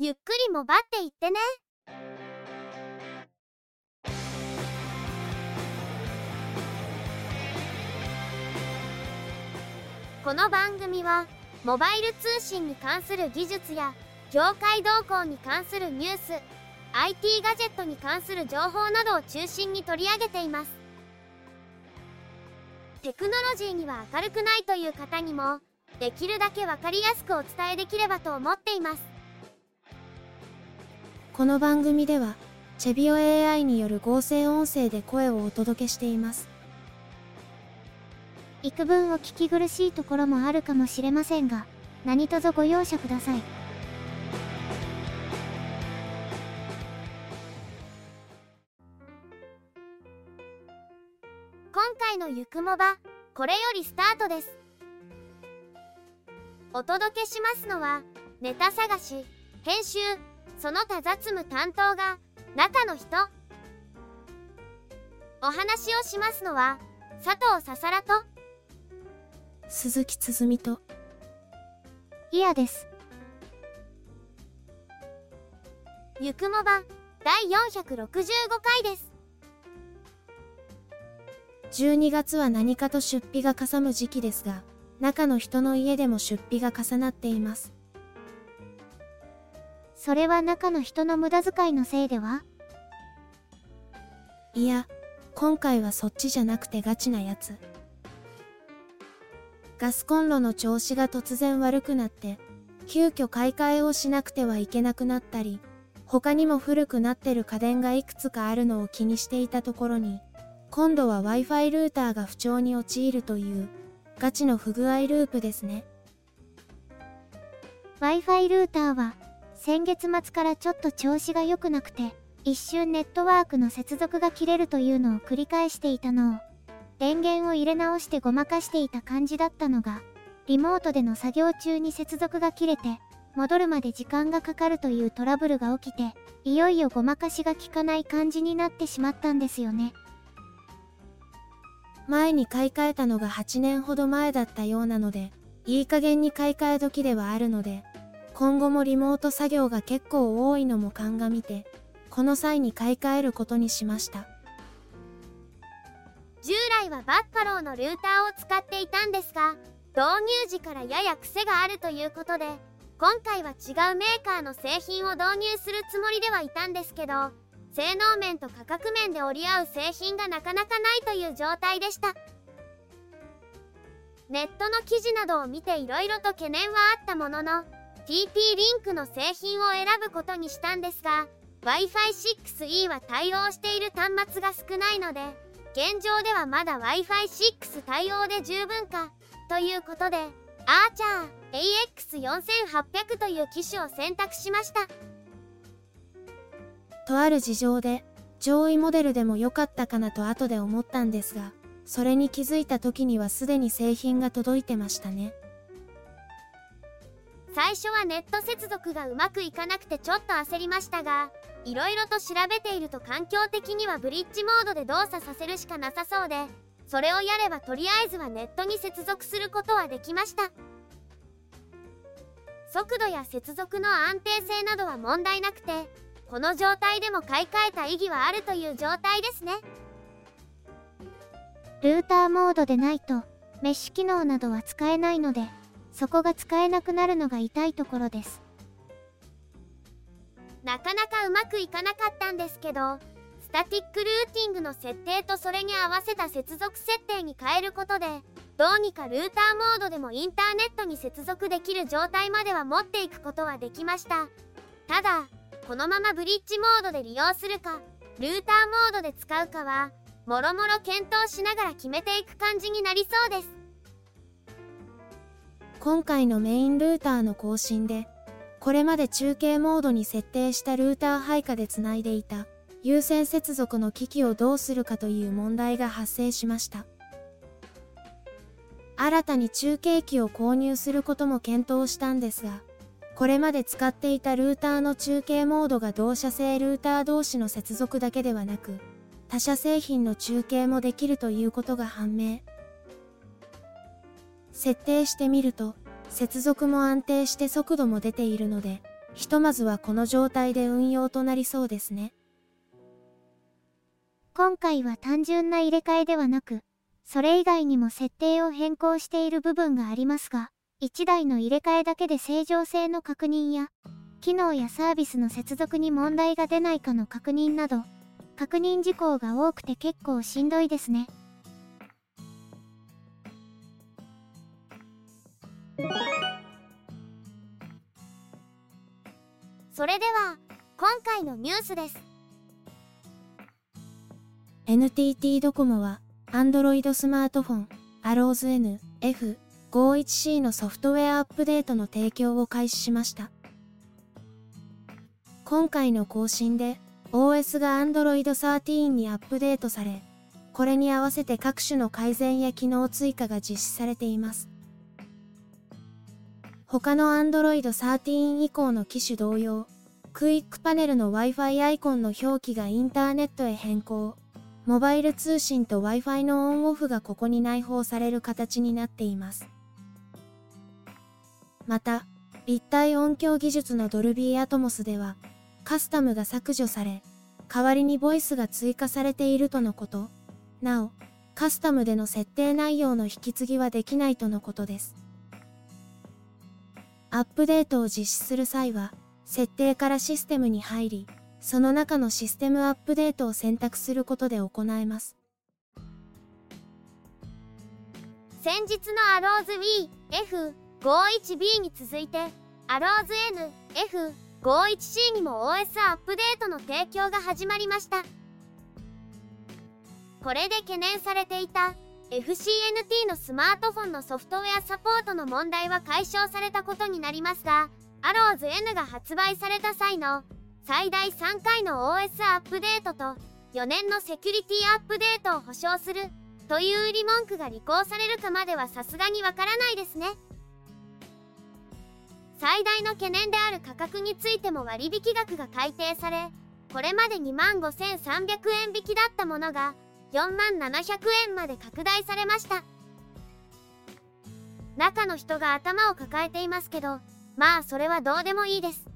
ゆっくりもばっていってね。この番組は、モバイル通信に関する技術や、業界動向に関するニュース、IT ガジェットに関する情報などを中心に取り上げています。テクノロジーには明るくないという方にも、できるだけわかりやすくお伝えできればと思っています。この番組では、チェビオ AI による合成音声で声をお届けしています。幾分お聞き苦しいところもあるかもしれませんが、何卒ご容赦ください。今回のゆくもば、これよりスタートです。お届けしますのは、ネタ探し、編集、その他雑務担当が、中の人。お話をしますのは、佐藤ささらと、鈴木つづみと、いやです。ゆくもば、第465回です。12月は何かと出費がかさむ時期ですが、中の人の家でも出費が重なっています。それは中の人の無駄遣いのせいでは？いや、今回はそっちじゃなくてガチなやつ。ガスコンロの調子が突然悪くなって、急遽買い替えをしなくてはいけなくなったり、他にも古くなってる家電がいくつかあるのを気にしていたところに、今度は Wi-Fi ルーターが不調に陥るという、ガチの不具合ループですね。Wi-Fi ルーターは、先月末からちょっと調子が良くなくて、一瞬ネットワークの接続が切れるというのを繰り返していたのを、電源を入れ直してごまかしていた感じだったのが、リモートでの作業中に接続が切れて、戻るまで時間がかかるというトラブルが起きて、いよいよごまかしが効かない感じになってしまったんですよね。前に買い替えたのが8年ほど前だったようなので、いい加減に買い替え時ではあるので、今後もリモート作業が結構多いのも鑑みて、この際に買い替えることにしました。従来はバッファローのルーターを使っていたんですが導入時からやや癖があるということで今回は違うメーカーの製品を導入するつもりではいたんですけど性能面と価格面で折り合う製品がなかなかないという状態でしたネットの記事などを見ていろいろと懸念はあったものの TP リンクの製品を選ぶことにしたんですが Wi-Fi6E は対応している端末が少ないので現状ではまだ Wi-Fi6 対応で十分かということでアーチャー AX4800 という機種を選択しました。とある事情で上位モデルでも良かったかなと後で思ったんですがそれに気づいた時にはすでに製品が届いてましたね。最初はネット接続がうまくいかなくてちょっと焦りましたがいろいろと調べていると環境的にはブリッジモードで動作させるしかなさそうでそれをやればとりあえずはネットに接続することはできました。速度や接続の安定性などは問題なくてこの状態でも買い替えた意義はあるという状態ですね。ルーターモードでないとメッシュ機能などは使えないのでそこが使えなくなるのが痛いところです。なかなかうまくいかなかったんですけどスタティックルーティングの設定とそれに合わせた接続設定に変えることでどうにかルーターモードでもインターネットに接続できる状態までは持っていくことはできました。ただこのままブリッジモードで利用するかルーターモードで使うかはもろもろ検討しながら決めていく感じになりそうです。今回のメインルーターの更新でこれまで中継モードに設定したルーター配下でつないでいた有線接続の機器をどうするかという問題が発生しました。新たに中継機を購入することも検討したんですが、これまで使っていたルーターの中継モードが同社製ルーター同士の接続だけではなく、他社製品の中継もできるということが判明。設定してみると、接続も安定して速度も出ているので、ひとまずはこの状態で運用となりそうですね。今回は単純な入れ替えではなく、それ以外にも設定を変更している部分がありますが、1台の入れ替えだけで正常性の確認や、機能やサービスの接続に問題が出ないかの確認など、確認事項が多くて結構しんどいですね。それでは、今回のニュースです。NTT ドコモは、Android スマートフォン、AROSN F51C のソフトウェアアップデートの提供を開始しました。今回の更新で、OS が Android 13にアップデートされ、これに合わせて各種の改善や機能追加が実施されています。他の Android 13以降の機種同様、クイックパネルの Wi-Fi アイコンの表記がインターネットへ変更、モバイル通信と Wi-Fi のオンオフがここに内包される形になっています。また、立体音響技術のドルビーアトモスでは、カスタムが削除され、代わりにボイスが追加されているとのこと。なお、カスタムでの設定内容の引き継ぎはできないとのことです。アップデートを実施する際は、設定からシステムに入り、その中のシステムアップデートを選択することで行えます。先日のアローズ Wii F51B に続いて、アローズ N F51C にも OS アップデートの提供が始まりました。これで懸念されていた FCNT のスマートフォンのソフトウェアサポートの問題は解消されたことになりますが、アローズ N が発売された際の最大3回の OS アップデートと4年のセキュリティアップデートを保証するという売り文句が履行されるかまではさすがにわからないですね。最大の懸念である価格についても割引額が改定され、これまで2万5300円引きだったものが4万700円まで拡大されました。中の人が頭を抱えていますけどまあそれはどうでもいいです。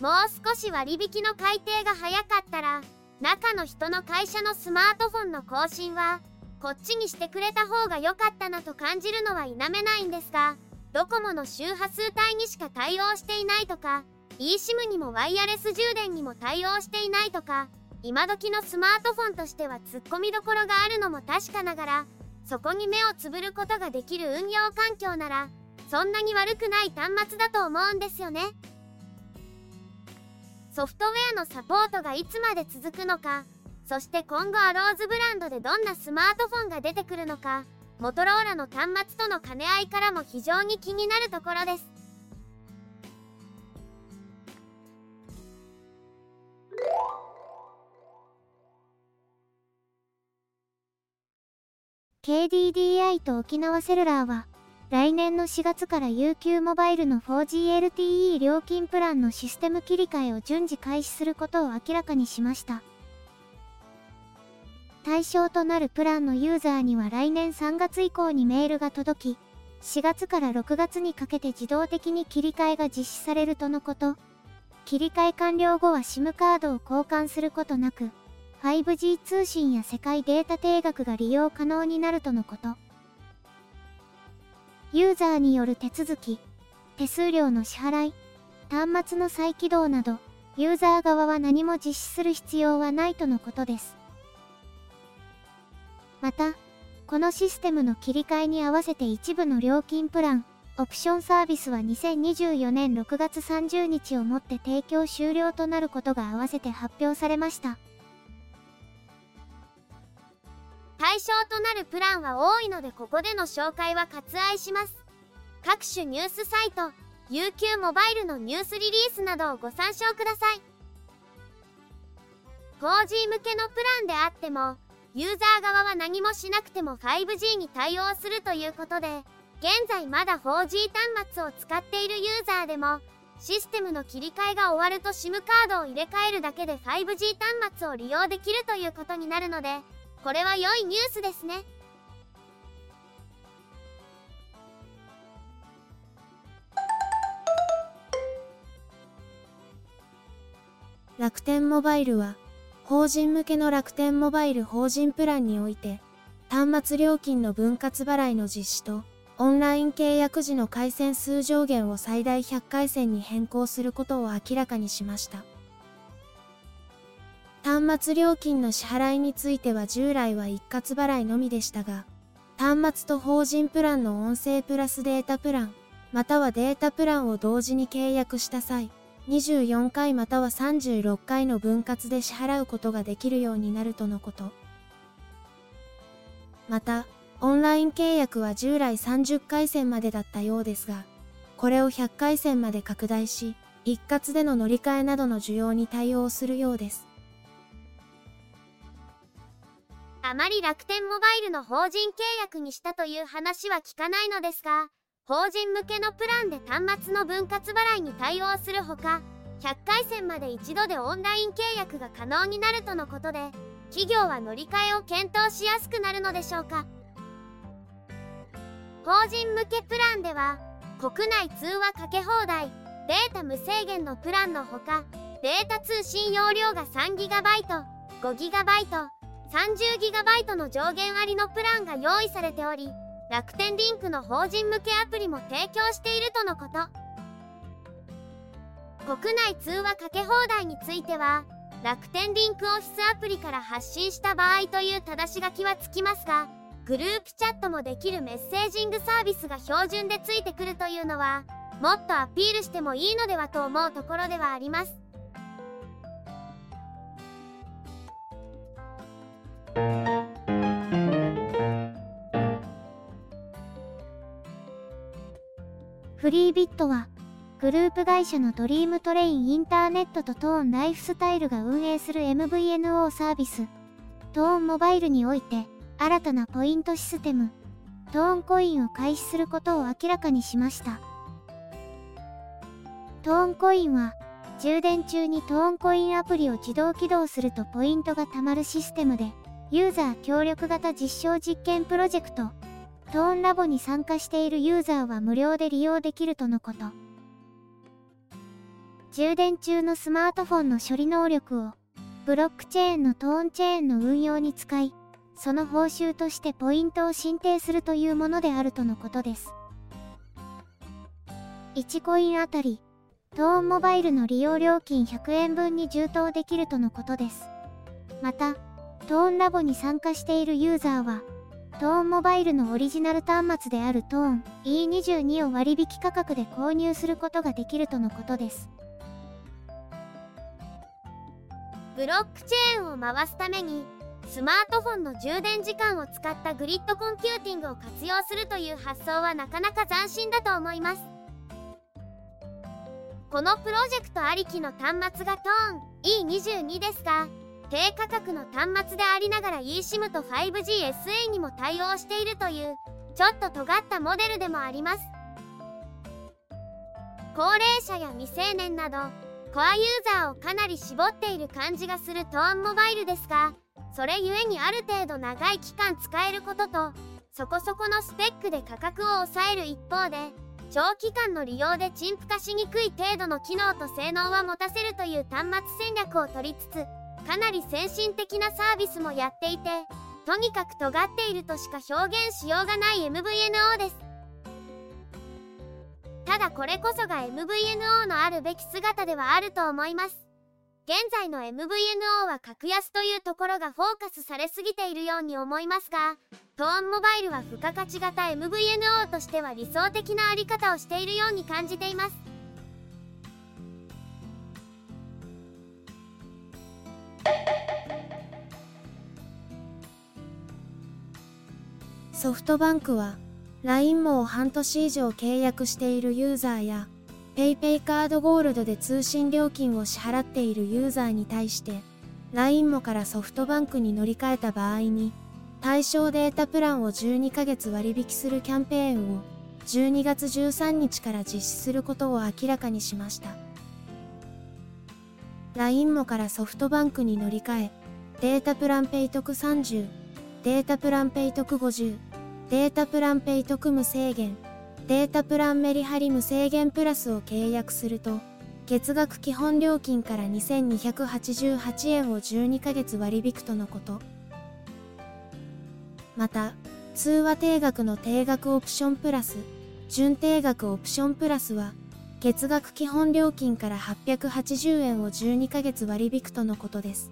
もう少し割引の改定が早かったら中の人の会社のスマートフォンの更新はこっちにしてくれた方が良かったなと感じるのは否めないんですがドコモの周波数帯にしか対応していないとか eSIM にもワイヤレス充電にも対応していないとか今時のスマートフォンとしては突っ込みどころがあるのも確かながらそこに目をつぶることができる運用環境ならそんなに悪くない端末だと思うんですよね。ソフトウェアのサポートがいつまで続くのかそして今後アローズブランドでどんなスマートフォンが出てくるのかモトローラの端末との兼ね合いからも非常に気になるところです。KDDI と沖縄セルラーは、来年の4月から UQ モバイルの 4GLTE 料金プランのシステム切り替えを順次開始することを明らかにしました。対象となるプランのユーザーには来年3月以降にメールが届き、4月から6月にかけて自動的に切り替えが実施されるとのこと。切り替え完了後は SIM カードを交換することなく、5G 通信や世界データ定額が利用可能になるとのこと。ユーザーによる手続き、手数料の支払い、端末の再起動など、ユーザー側は何も実施する必要はないとのことです。また、このシステムの切り替えに合わせて一部の料金プラン、オプションサービスは2024年6月30日をもって提供終了となることが合わせて発表されました。対象となるプランは多いのでここでの紹介は割愛します。各種ニュースサイト UQ モバイルのニュースリリースなどをご参照ください。4G 向けのプランであってもユーザー側は何もしなくても 5G に対応するということで現在まだ 4G 端末を使っているユーザーでもシステムの切り替えが終わると SIM カードを入れ替えるだけで 5G 端末を利用できるということになるのでこれは良いニュースですね楽天モバイルは法人向けの楽天モバイル法人プランにおいて端末料金の分割払いの実施とオンライン契約時の回線数上限を最大100回線に変更することを明らかにしました。端末料金の支払いについては従来は一括払いのみでしたが、端末と法人プランの音声プラスデータプラン、またはデータプランを同時に契約した際、24回または36回の分割で支払うことができるようになるとのこと。また、オンライン契約は従来30回線までだったようですが、これを100回線まで拡大し、一括での乗り換えなどの需要に対応するようです。あまり楽天モバイルの法人契約にしたという話は聞かないのですが、法人向けのプランで端末の分割払いに対応するほか、100回線まで一度でオンライン契約が可能になるとのことで、企業は乗り換えを検討しやすくなるのでしょうか。法人向けプランでは国内通話かけ放題データ無制限のプランのほかデータ通信容量が 3GB、5GB、30GB の上限ありのプランが用意されており楽天リンクの法人向けアプリも提供しているとのこと。国内通話かけ放題については楽天リンクオフィスアプリから発信した場合という正し書きはつきますがグループチャットもできるメッセージングサービスが標準でついてくるというのはもっとアピールしてもいいのではと思うところではあります。フリービットはグループ会社のドリームトレインインターネットとトーンライフスタイルが運営する MVNO サービストーンモバイルにおいて新たなポイントシステム、トーンコインを開始することを明らかにしました。トーンコインは、充電中にトーンコインアプリを自動起動するとポイントが貯まるシステムで、ユーザー協力型実証実験プロジェクト、トーンラボに参加しているユーザーは無料で利用できるとのこと。充電中のスマートフォンの処理能力を、ブロックチェーンのトーンチェーンの運用に使い、その報酬としてポイントを申請するというものであるとのことです。1コインあたり、トーンモバイルの利用料金100円分に充当できるとのことです。また、トーンラボに参加しているユーザーは、トーンモバイルのオリジナル端末であるトーン E22 を割引価格で購入することができるとのことです。ブロックチェーンを回すためにスマートフォンの充電時間を使ったグリッドコンピューティングを活用するという発想はなかなか斬新だと思いますこのプロジェクトありきの端末がトーン E22 ですが低価格の端末でありながら eSIM と 5GSA にも対応しているというちょっと尖ったモデルでもあります。高齢者や未成年などコアユーザーをかなり絞っている感じがするトーンモバイルですがそれゆえにある程度長い期間使えることとそこそこのスペックで価格を抑える一方で長期間の利用で陳腐化しにくい程度の機能と性能は持たせるという端末戦略を取りつつかなり先進的なサービスもやっていてとにかく尖っているとしか表現しようがない MVNO です。ただこれこそが MVNO のあるべき姿ではあると思います。現在の MVNO は格安というところがフォーカスされすぎているように思いますがトーンモバイルは付加価値型 MVNO としては理想的なあり方をしているように感じています。ソフトバンクは LINE も半年以上契約しているユーザーや PayPay カードゴールドで通信料金を支払っているユーザーに対して LINE もからソフトバンクに乗り換えた場合に対象データプランを12ヶ月割引するキャンペーンを12月13日から実施することを明らかにしました。LINE もからソフトバンクに乗り換えデータプランペイトク30データプランペイトク50データプランペイトク無制限データプランメリハリ無制限プラスを契約すると、月額基本料金から2288円を12ヶ月割引くとのこと。また、通話定額の定額オプションプラス、準定額オプションプラスは、月額基本料金から880円を12ヶ月割引くとのことです。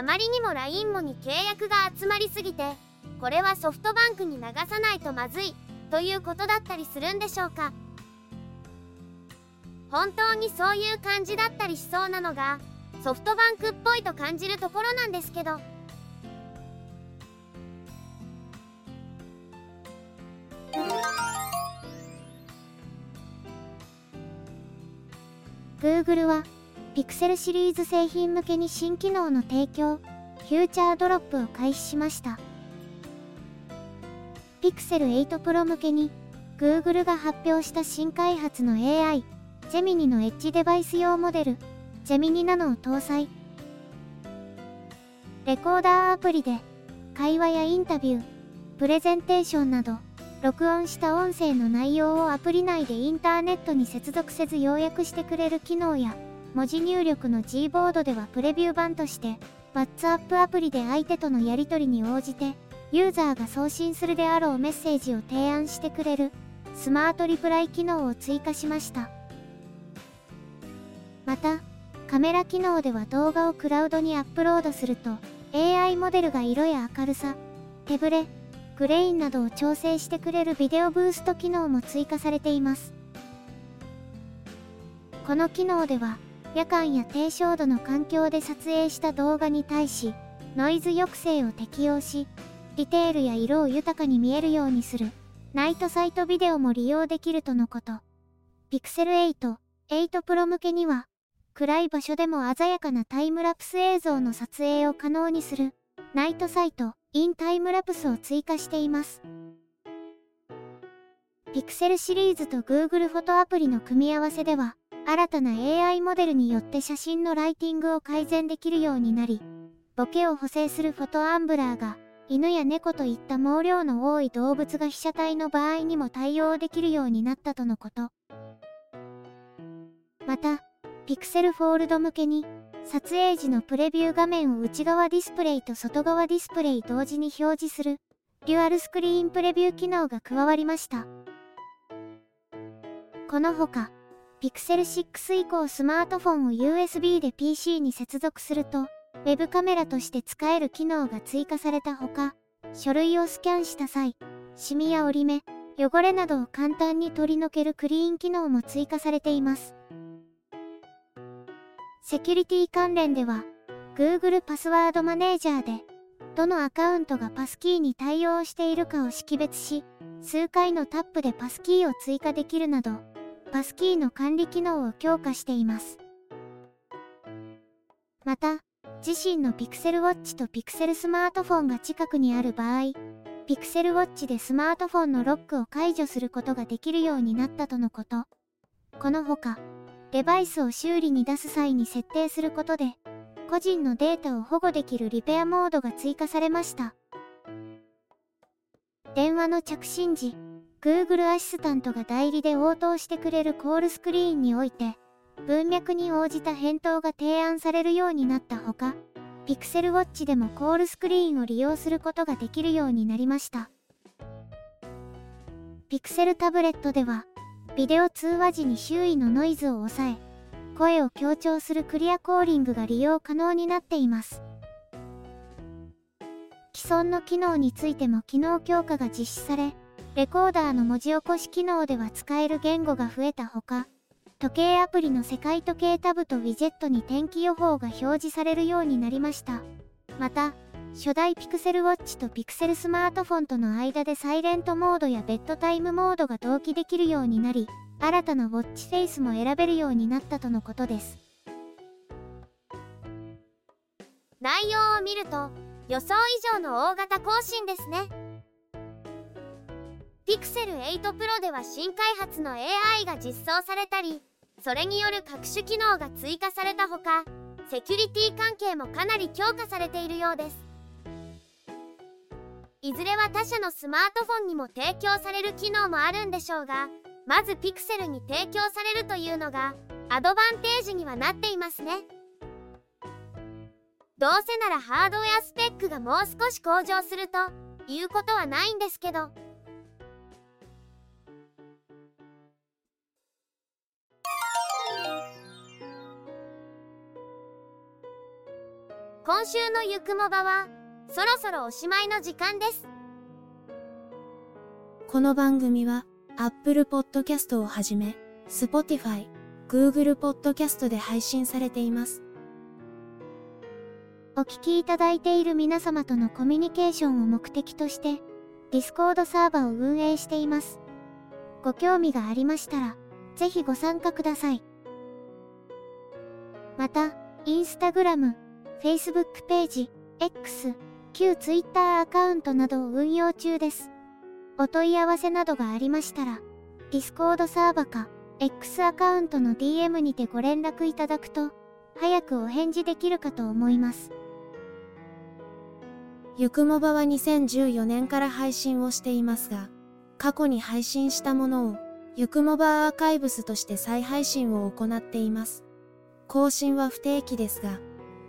あまりにも LINE もに契約が集まりすぎて、これはソフトバンクに流さないとまずいということだったりするんでしょうか。本当にそういう感じだったりしそうなのが、ソフトバンクっぽいと感じるところなんですけど Google は Pixel シリーズ製品向けに新機能の提供フューチャードロップを開始しました。Pixel 8 Pro 向けに Google が発表した新開発の AI ジェミニのエッジデバイス用モデルジェミニナノを搭載。レコーダーアプリで会話やインタビュープレゼンテーションなど録音した音声の内容をアプリ内でインターネットに接続せず要約してくれる機能や文字入力の G ボードではプレビュー版として WhatsApp アプリで相手とのやり取りに応じてユーザーが送信するであろうメッセージを提案してくれるスマートリプライ機能を追加しました。またカメラ機能では動画をクラウドにアップロードすると AI モデルが色や明るさ手ブレグレインなどを調整してくれるビデオブースト機能も追加されています。この機能では夜間や低照度の環境で撮影した動画に対しノイズ抑制を適用しディテールや色を豊かに見えるようにする。ナイトサイトビデオも利用できるとのこと。Pixel 8 8 Pro 向けには暗い場所でも鮮やかなタイムラプス映像の撮影を可能にする。ナイトサイトインタイムラプスを追加しています。Pixel シリーズと Google フォトアプリの組み合わせでは、新たな AI モデルによって写真のライティングを改善できるようになり、ボケを補正するフォトアンブラーが、犬や猫といった毛量の多い動物が被写体の場合にも対応できるようになったとのこと。また、ピクセルフォールド向けに、撮影時のプレビュー画面を内側ディスプレイと外側ディスプレイ同時に表示する、デュアルスクリーンプレビュー機能が加わりました。このほか、Pixel 6以降スマートフォンを USB で PC に接続すると、ウェブカメラとして使える機能が追加されたほか、書類をスキャンした際、シミや折り目、汚れなどを簡単に取り除けるクリーン機能も追加されています。セキュリティ関連では、Google パスワードマネージャーで、どのアカウントがパスキーに対応しているかを識別し、数回のタップでパスキーを追加できるなど、パスキーの管理機能を強化しています。また、自身の Pixel Watch と Pixel スマートフォンが近くにある場合、Pixel Watch でスマートフォンのロックを解除することができるようになったとのこと。このほか、デバイスを修理に出す際に設定することで、個人のデータを保護できるリペアモードが追加されました。電話の着信時、Google アシスタントが代理で応答してくれるコールスクリーンにおいて、文脈に応じた返答が提案されるようになったほか、Pixel Watch でもコールスクリーンを利用することができるようになりました。Pixel タブレットでは、ビデオ通話時に周囲のノイズを抑え、声を強調するクリアコーリングが利用可能になっています。既存の機能についても機能強化が実施され、レコーダーの文字起こし機能では使える言語が増えたほか、時計アプリの世界時計タブとウィジェットに天気予報が表示されるようになりました。また、初代ピクセルウォッチとピクセルスマートフォンとの間でサイレントモードやベッドタイムモードが同期できるようになり、新たなウォッチフェイスも選べるようになったとのことです。内容を見ると、予想以上の大型更新ですね。ピクセル8 Pro では新開発の AI が実装されたり、それによる各種機能が追加されたほか、セキュリティ関係もかなり強化されているようです。いずれは他社のスマートフォンにも提供される機能もあるんでしょうがまずピクセルに提供されるというのがアドバンテージにはなっていますねどうせならハードウェアスペックがもう少し向上するということはないんですけど今週のゆくもばはそろそろおしまいの時間ですこの番組は Apple Podcast をはじめ Spotify、Google Podcast で配信されています。お聞きいただいている皆様とのコミュニケーションを目的として Discord サーバーを運営しています。ご興味がありましたらぜひご参加ください。また、Instagram、Facebook ページ、X、旧 Twitter アカウントなどを運用中です。お問い合わせなどがありましたら、Discord サーバか X アカウントの DM にてご連絡いただくと、早くお返事できるかと思います。ゆくもばは2014年から配信をしていますが、過去に配信したものを、ゆくもばアーカイブスとして再配信を行っています。更新は不定期ですが、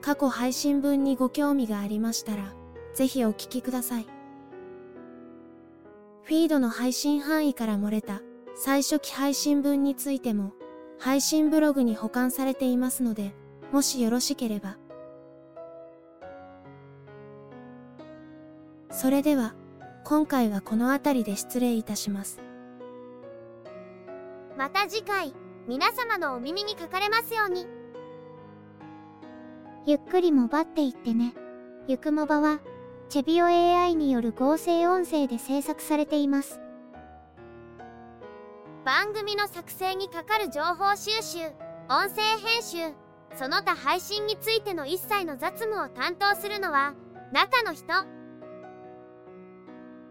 過去配信分にご興味がありましたら、ぜひお聞きください。フィードの配信範囲から漏れた最初期配信分についても、配信ブログに保管されていますので、もしよろしければ。それでは、今回はこの辺りで失礼いたします。また次回皆様のお耳にかかれますようにゆっくりもばっていってね。ゆくもばは、チェビオ AI による合成音声で制作されています。番組の作成にかかる情報収集音声編集その他配信についての一切の雑務を担当するのは中の人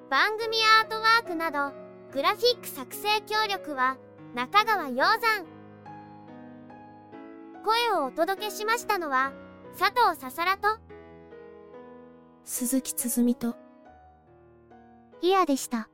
番組アートワークなどグラフィック作成協力は中川鷹山声をお届けしましたのは佐藤ささらと鈴木つづみと、イヤでした。